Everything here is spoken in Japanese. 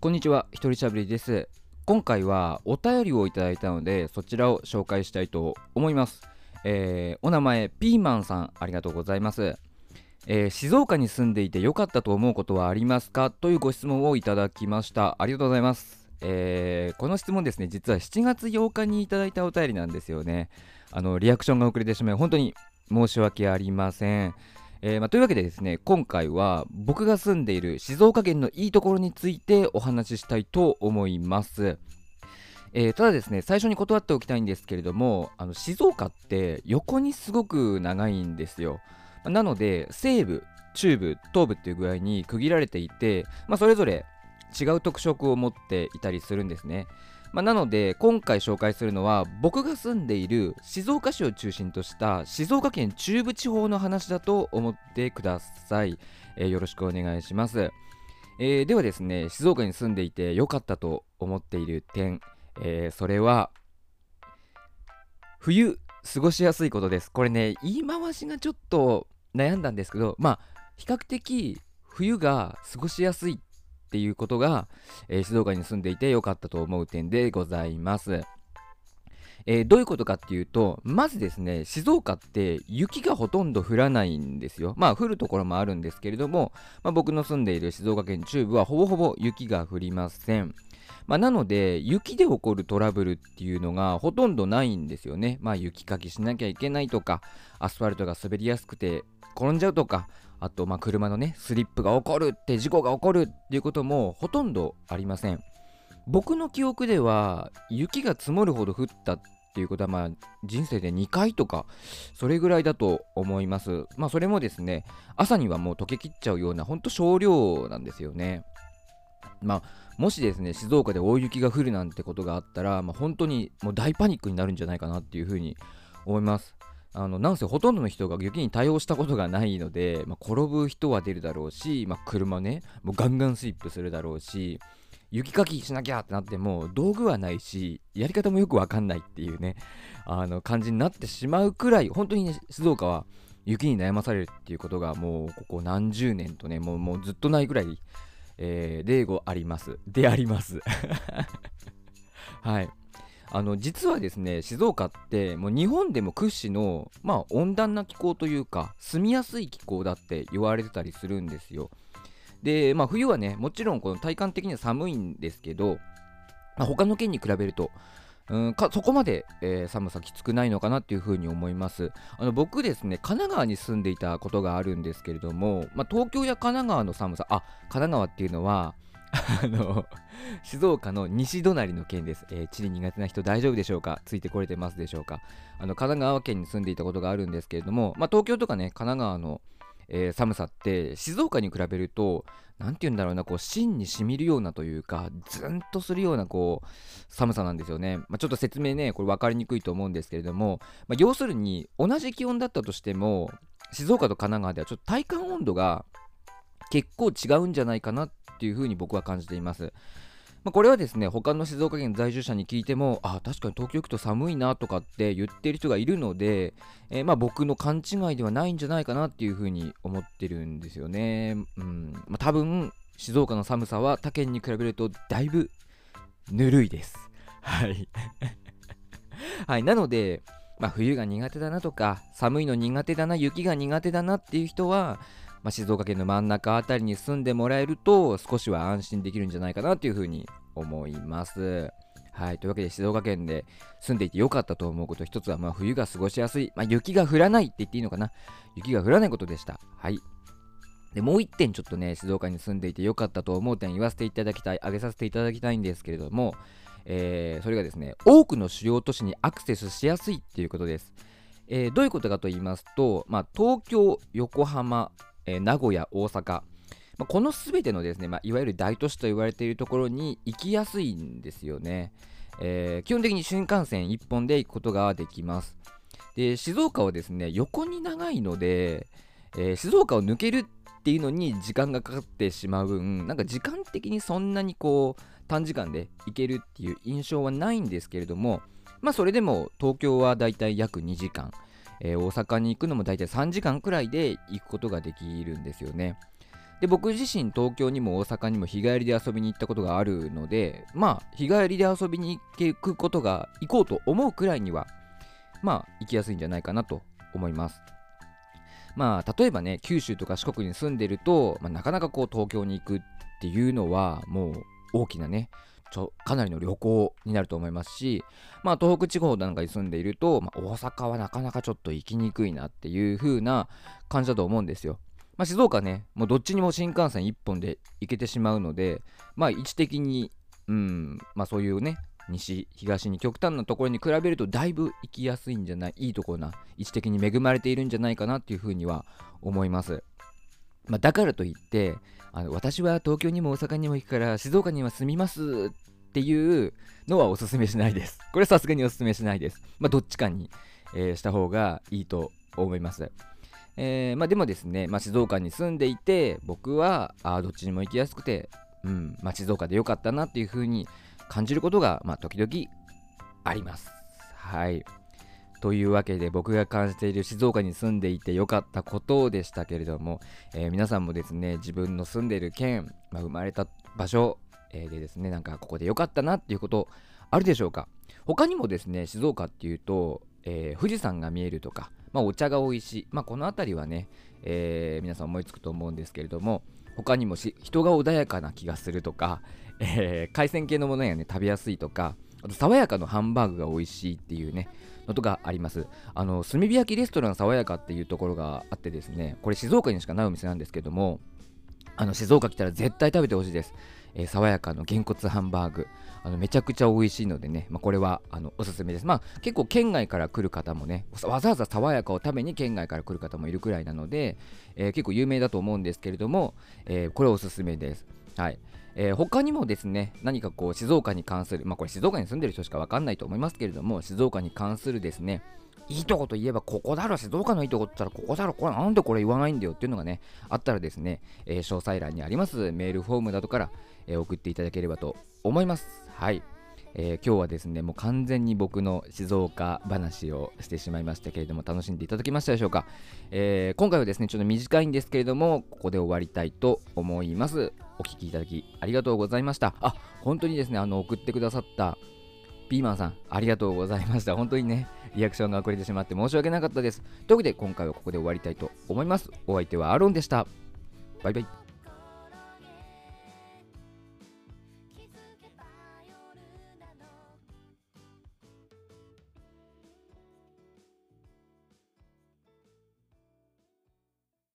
こんにちは、ひとりしゃべりです。今回はお便りをいただいたので、そちらを紹介したいと思います。えー、お名前、ピーマンさん、ありがとうございます。えー、静岡に住んでいて良かったと思うことはありますか？というご質問をいただきました。ありがとうございます。えー、この質問ですね、実は7月8日にいただいたお便りなんですよね。あの、リアクションが遅れてしまい、本当に申し訳ありません。えー、まあ、というわけでですね今回は僕が住んでいる静岡県のいいところについてお話ししたいと思います。えー、ただですね最初に断っておきたいんですけれどもあの静岡って横にすごく長いんですよ。なので西部中部東部っていう具合に区切られていて、まあ、それぞれ違う特色を持っていたりするんですね。まあ、なので今回紹介するのは僕が住んでいる静岡市を中心とした静岡県中部地方の話だと思ってください、えー、よろしくお願いします、えー、ではですね静岡に住んでいて良かったと思っている点、えー、それは冬過ごしやすいことです。これね言い回しがちょっと悩んだんですけどまあ比較的冬が過ごしやすいっていうことが、えー、静岡に住んでいて良かったと思う点でございます。えー、どういうことかっていうと、まずですね、静岡って雪がほとんど降らないんですよ。まあ降るところもあるんですけれども、まあ、僕の住んでいる静岡県中部はほぼほぼ雪が降りません。まあ、なので、雪で起こるトラブルっていうのがほとんどないんですよね。まあ雪かきしなきゃいけないとか、アスファルトが滑りやすくて転んじゃうとか、あと、ま、車のね、スリップが起こるって事故が起こるっていうこともほとんどありません。僕の記憶では、雪が積もるほど降ったっていうことは、まあ、人生で2回とか、それぐらいだと思います。まあ、それもですね、朝にはもう溶けきっちゃうような、ほんと少量なんですよね。まあ、もしですね、静岡で大雪が降るなんてことがあったら、まあ、本当にもう大パニックになるんじゃないかなっていうふうに思います。あのなんせほとんどの人が雪に対応したことがないので、まあ、転ぶ人は出るだろうし、まあ、車ねもうガンガンスイップするだろうし雪かきしなきゃってなっても道具はないしやり方もよくわかんないっていうねあの感じになってしまうくらい本当にね静岡は雪に悩まされるっていうことがもうここ何十年とねもうもうずっとないくらい、えー、例語あります。であります。はい。あの実はですね静岡ってもう日本でも屈指の、まあ、温暖な気候というか住みやすい気候だって言われてたりするんですよ。で、まあ、冬はねもちろんこの体感的には寒いんですけど、まあ、他の県に比べるとうんかそこまで、えー、寒さきつくないのかなっていうふうに思います。あの僕ですね神奈川に住んでいたことがあるんですけれども、まあ、東京や神奈川の寒さあ神奈川っていうのはあの静岡の西隣の県です、えー、地理苦手な人大丈夫でしょうか？ついてこれてますでしょうか？あの神奈川県に住んでいたことがあるんですけれども、まあ、東京とかね神奈川の、えー、寒さって静岡に比べると何て言うんだろうなこう芯にしみるようなというかズンとするようなこう寒さなんですよね、まあ、ちょっと説明ねこれ分かりにくいと思うんですけれども、まあ、要するに同じ気温だったとしても静岡と神奈川ではちょっと体感温度が結構違うんじゃないかなっていうふうに僕は感じています。まあ、これはですね、他の静岡県在住者に聞いても、あ、確かに東京行くと寒いなとかって言ってる人がいるので、えー、まあ僕の勘違いではないんじゃないかなっていうふうに思ってるんですよね。うんまあ、多分、静岡の寒さは他県に比べるとだいぶぬるいです。はい。はい、なので、まあ、冬が苦手だなとか、寒いの苦手だな、雪が苦手だなっていう人は、まあ、静岡県の真ん中あたりに住んでもらえると少しは安心できるんじゃないかなというふうに思います。はい。というわけで静岡県で住んでいてよかったと思うこと一つはまあ冬が過ごしやすい、まあ、雪が降らないって言っていいのかな雪が降らないことでした。はい。で、もう一点ちょっとね、静岡に住んでいてよかったと思う点言わせていただきたい、挙げさせていただきたいんですけれども、えー、それがですね、多くの主要都市にアクセスしやすいっていうことです。えー、どういうことかと言いますと、まあ、東京、横浜、え、名古屋、大阪、まあ、この全てのですね、まあ、いわゆる大都市と言われているところに行きやすいんですよね。えー、基本的に新幹線1本で行くことができます。で、静岡はですね、横に長いので、えー、静岡を抜けるっていうのに時間がかかってしまう分、なんか時間的にそんなにこう、短時間で行けるっていう印象はないんですけれども、まあそれでも東京はだいたい約2時間、えー、大阪に行くのも大体3時間くらいで行くことができるんですよね。で僕自身東京にも大阪にも日帰りで遊びに行ったことがあるのでまあ日帰りで遊びに行くことが行こうと思うくらいにはまあ行きやすいんじゃないかなと思いますまあ例えばね九州とか四国に住んでると、まあ、なかなかこう東京に行くっていうのはもう大きなねちょかなりの旅行になると思いますし、まあ、東北地方なんかに住んでいると、まあ、大阪はなかなかちょっと行きにくいなっていう風な感じだと思うんですよ。まあ、静岡ね、もうどっちにも新幹線1本で行けてしまうので、まあ、位置的に、うん、まあ、そういうね、西、東に極端なところに比べるとだいぶ行きやすいんじゃない、いいところな、位置的に恵まれているんじゃないかなっていうふうには思います。まあ、だからといってあの、私は東京にも大阪にも行くから静岡には住みますっていうのはおすすめしないです。これさすがにおすすめしないです。まあ、どっちかに、えー、した方がいいと思います。えー、まあ、でもですね、まあ、静岡に住んでいて、僕はあどっちにも行きやすくて、うんまあ、静岡でよかったなっていう風に感じることが、ま、時々あります。はい。というわけで僕が感じている静岡に住んでいてよかったことでしたけれども、えー、皆さんもですね自分の住んでいる県、まあ、生まれた場所、えー、でですねなんかここでよかったなっていうことあるでしょうか？他にもですね静岡っていうと、えー、富士山が見えるとか、まあ、お茶が美味しい、まあ、この辺りはね、え皆さん思いつくと思うんですけれども他にも人が穏やかな気がするとか、え海鮮系のものやね食べやすいとかあと爽やかのハンバーグが美味しいっていうねのとがあります。あの炭火焼きレストラン爽やかっていうところがあってですねこれ静岡にしかないお店なんですけどもあの静岡来たら絶対食べてほしいです、えー、爽やかのげんこつハンバーグ。あのめちゃくちゃ美味しいのでね、まあ、これはあのおすすめです。まあ結構県外から来る方もねわざわざ爽やかを食べに県外から来る方もいるくらいなので、えー、結構有名だと思うんですけれども、えー、これおすすめです。はいえー、他にもですね、何かこう静岡に関する、まあこれ静岡に住んでる人しか分かんないと思いますけれども、静岡に関するですね、いいとこといえばここだろ、静岡のいいとこって言ったらここだろ、これなんでこれ言わないんだよっていうのがね、あったらですね、えー、詳細欄にありますメールフォームなどから、えー、送っていただければと思います。はい。えー、今日はですね、もう完全に僕の静岡話をしてしまいましたけれども、楽しんでいただけましたでしょうか。えー、今回はですね、ちょっと短いんですけれども、ここで終わりたいと思います。お聴きいただきありがとうございました。あ、本当にですね、あの、送ってくださったピーマンさん、ありがとうございました。本当にね、リアクションが遅れてしまって申し訳なかったです。というわけで、今回はここで終わりたいと思います。お相手はアロンでした。バイバイ。